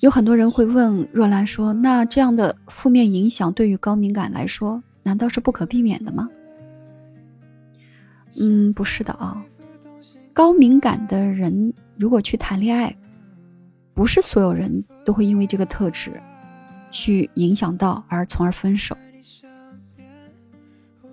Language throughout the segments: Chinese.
有很多人会问若兰说：“那这样的负面影响对于高敏感来说，难道是不可避免的吗？”嗯，不是的啊。高敏感的人如果去谈恋爱，不是所有人都会因为这个特质去影响到而从而分手。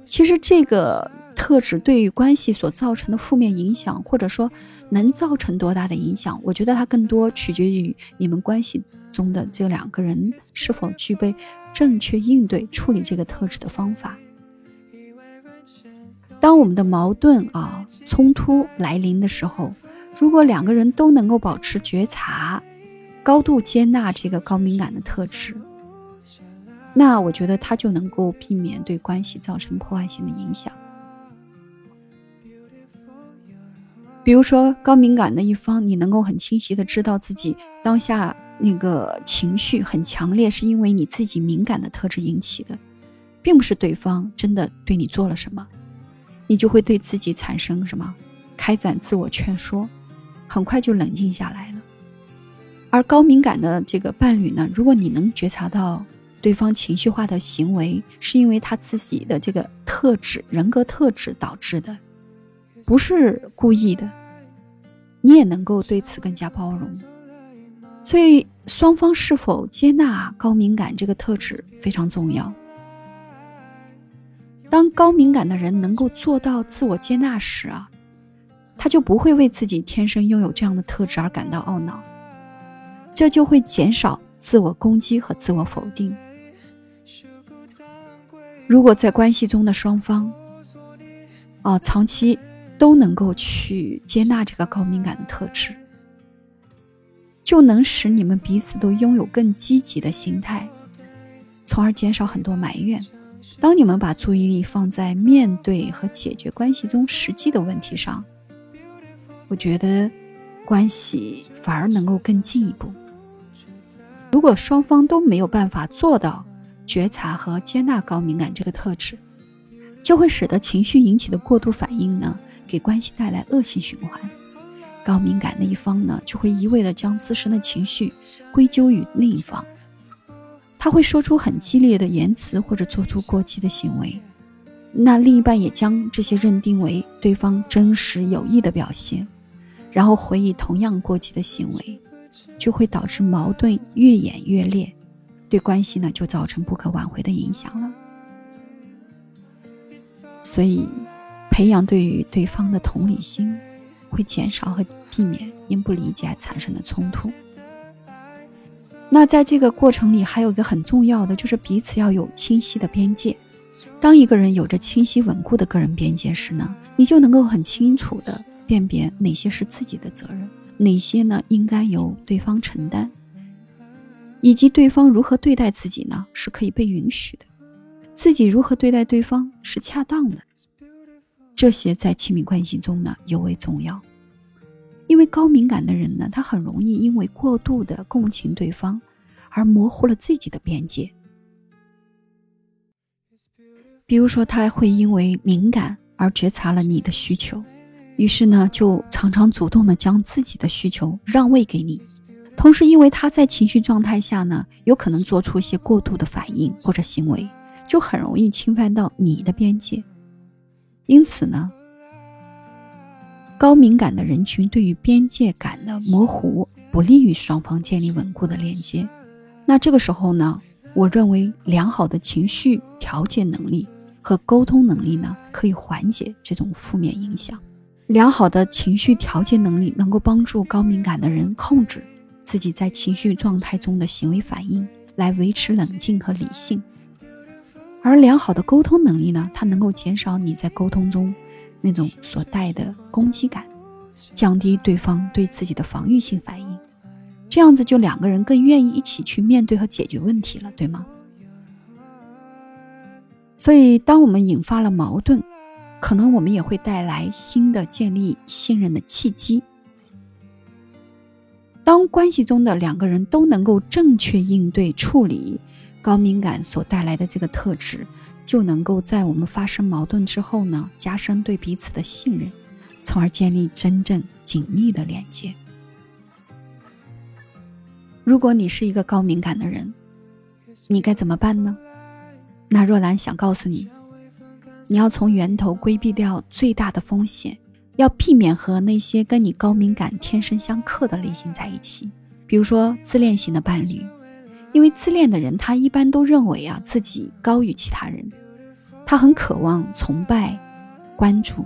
其实这个特质对于关系所造成的负面影响，或者说能造成多大的影响，我觉得它更多取决于你们关系中的这两个人是否具备正确应对处理这个特质的方法。当我们的矛盾啊冲突来临的时候，如果两个人都能够保持觉察，高度接纳这个高敏感的特质，那我觉得他就能够避免对关系造成破坏性的影响。比如说，高敏感的一方，你能够很清晰的知道自己当下那个情绪很强烈，是因为你自己敏感的特质引起的，并不是对方真的对你做了什么。你就会对自己产生什么，开展自我劝说，很快就冷静下来了。而高敏感的这个伴侣呢，如果你能觉察到对方情绪化的行为是因为他自己的这个特质、人格特质导致的，不是故意的，你也能够对此更加包容。所以，双方是否接纳高敏感这个特质非常重要。当高敏感的人能够做到自我接纳时啊，他就不会为自己天生拥有这样的特质而感到懊恼，这就会减少自我攻击和自我否定。如果在关系中的双方，啊，长期都能够去接纳这个高敏感的特质，就能使你们彼此都拥有更积极的心态，从而减少很多埋怨。当你们把注意力放在面对和解决关系中实际的问题上，我觉得关系反而能够更进一步。如果双方都没有办法做到觉察和接纳高敏感这个特质，就会使得情绪引起的过度反应呢，给关系带来恶性循环。高敏感的一方呢，就会一味的将自身的情绪归咎于另一方。他会说出很激烈的言辞，或者做出过激的行为，那另一半也将这些认定为对方真实有意的表现，然后回忆同样过激的行为，就会导致矛盾越演越烈，对关系呢就造成不可挽回的影响了。所以，培养对于对方的同理心，会减少和避免因不理解而产生的冲突。那在这个过程里，还有一个很重要的，就是彼此要有清晰的边界。当一个人有着清晰稳固的个人边界时呢，你就能够很清楚的辨别哪些是自己的责任，哪些呢应该由对方承担，以及对方如何对待自己呢是可以被允许的，自己如何对待对方是恰当的。这些在亲密关系中呢尤为重要。因为高敏感的人呢，他很容易因为过度的共情对方，而模糊了自己的边界。比如说，他会因为敏感而觉察了你的需求，于是呢，就常常主动的将自己的需求让位给你。同时，因为他在情绪状态下呢，有可能做出一些过度的反应或者行为，就很容易侵犯到你的边界。因此呢。高敏感的人群对于边界感的模糊，不利于双方建立稳固的连接。那这个时候呢，我认为良好的情绪调节能力和沟通能力呢，可以缓解这种负面影响。良好的情绪调节能力能够帮助高敏感的人控制自己在情绪状态中的行为反应，来维持冷静和理性。而良好的沟通能力呢，它能够减少你在沟通中。那种所带的攻击感，降低对方对自己的防御性反应，这样子就两个人更愿意一起去面对和解决问题了，对吗？所以，当我们引发了矛盾，可能我们也会带来新的建立信任的契机。当关系中的两个人都能够正确应对处理高敏感所带来的这个特质。就能够在我们发生矛盾之后呢，加深对彼此的信任，从而建立真正紧密的连接。如果你是一个高敏感的人，你该怎么办呢？那若兰想告诉你，你要从源头规避掉最大的风险，要避免和那些跟你高敏感天生相克的类型在一起，比如说自恋型的伴侣，因为自恋的人他一般都认为啊自己高于其他人，他很渴望崇拜、关注，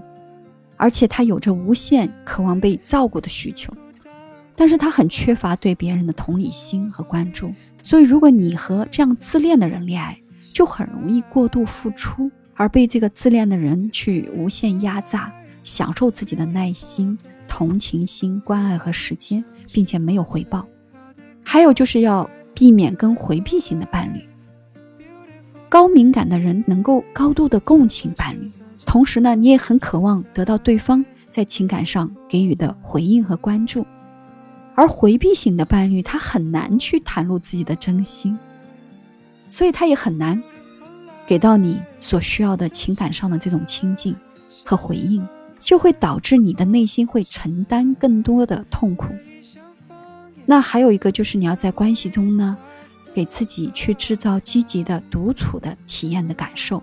而且他有着无限渴望被照顾的需求。但是他很缺乏对别人的同理心和关注，所以如果你和这样自恋的人恋爱，就很容易过度付出，而被这个自恋的人去无限压榨，享受自己的耐心、同情心、关爱和时间，并且没有回报。还有就是要避免跟回避型的伴侣。高敏感的人能够高度的共情伴侣，同时呢，你也很渴望得到对方在情感上给予的回应和关注。而回避型的伴侣，他很难去袒露自己的真心，所以他也很难给到你所需要的情感上的这种亲近和回应，就会导致你的内心会承担更多的痛苦。那还有一个就是你要在关系中呢，给自己去制造积极的独处的体验的感受，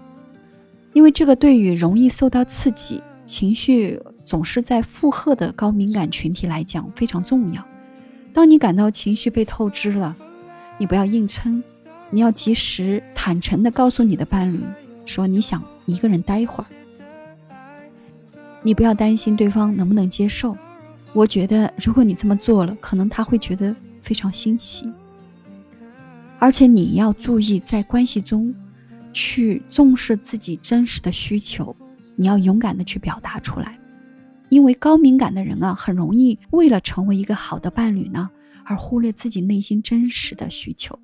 因为这个对于容易受到刺激、情绪总是在负荷的高敏感群体来讲非常重要。当你感到情绪被透支了，你不要硬撑，你要及时坦诚地告诉你的伴侣，说你想一个人待一会儿。你不要担心对方能不能接受，我觉得如果你这么做了，可能他会觉得非常新奇。而且你要注意在关系中，去重视自己真实的需求，你要勇敢的去表达出来。因为高敏感的人啊，很容易为了成为一个好的伴侣呢，而忽略自己内心真实的需求。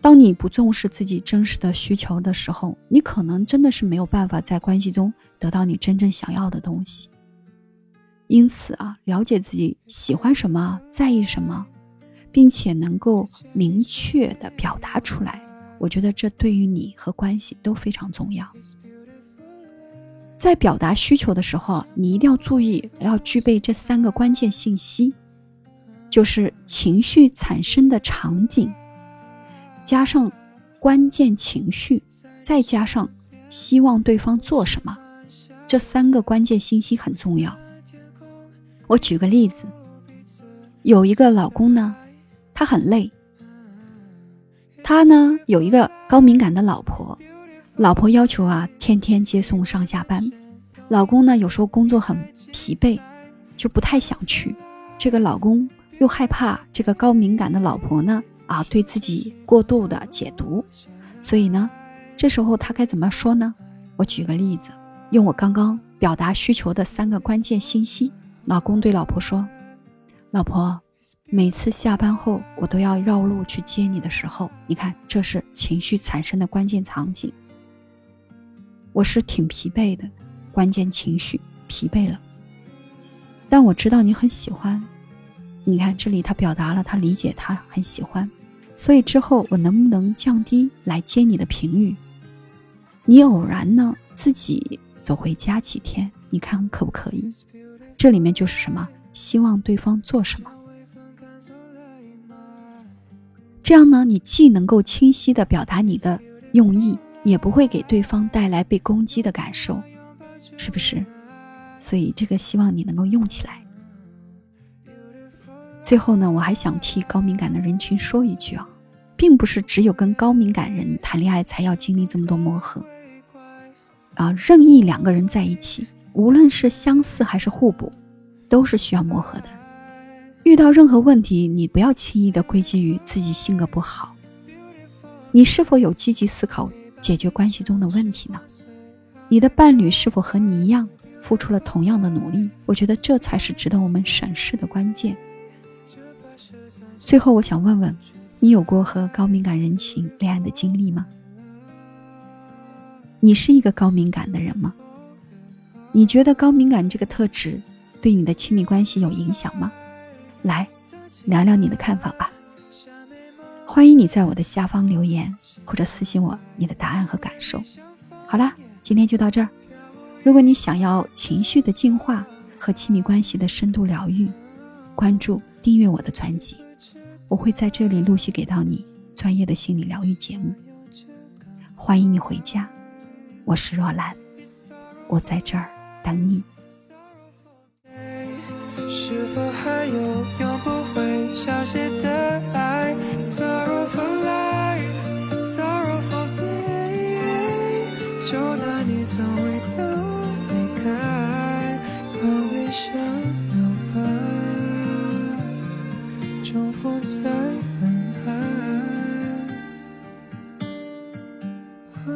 当你不重视自己真实的需求的时候，你可能真的是没有办法在关系中得到你真正想要的东西。因此啊，了解自己喜欢什么，在意什么，并且能够明确的表达出来，我觉得这对于你和关系都非常重要。在表达需求的时候，你一定要注意，要具备这三个关键信息，就是情绪产生的场景，加上关键情绪，再加上希望对方做什么，这三个关键信息很重要。我举个例子，有一个老公呢，他很累，他呢有一个高敏感的老婆。老婆要求啊，天天接送上下班。老公呢，有时候工作很疲惫，就不太想去。这个老公又害怕这个高敏感的老婆呢，啊，对自己过度的解读。所以呢，这时候他该怎么说呢？我举个例子，用我刚刚表达需求的三个关键信息。老公对老婆说：“老婆，每次下班后我都要绕路去接你的时候，你看，这是情绪产生的关键场景。”我是挺疲惫的，关键情绪疲惫了。但我知道你很喜欢，你看这里他表达了他理解他很喜欢，所以之后我能不能降低来接你的频率？你偶然呢自己走回家几天，你看可不可以？这里面就是什么？希望对方做什么？这样呢，你既能够清晰的表达你的用意。也不会给对方带来被攻击的感受，是不是？所以这个希望你能够用起来。最后呢，我还想替高敏感的人群说一句啊，并不是只有跟高敏感人谈恋爱才要经历这么多磨合啊，任意两个人在一起，无论是相似还是互补，都是需要磨合的。遇到任何问题，你不要轻易的归结于自己性格不好，你是否有积极思考？解决关系中的问题呢？你的伴侣是否和你一样付出了同样的努力？我觉得这才是值得我们审视的关键。最后，我想问问，你有过和高敏感人群恋爱的经历吗？你是一个高敏感的人吗？你觉得高敏感这个特质对你的亲密关系有影响吗？来聊聊你的看法吧。欢迎你在我的下方留言，或者私信我你的答案和感受。好啦，今天就到这儿，如果你想要情绪的净化和亲密关系的深度疗愈，关注订阅我的专辑，我会在这里陆续给到你专业的心理疗愈节目。欢迎你回家，我是若兰，我在这儿等你。是否还有永不会消失的爱 sorrowful life sorrowful day 就当你从未走离开把微笑留白，重逢在人海。呜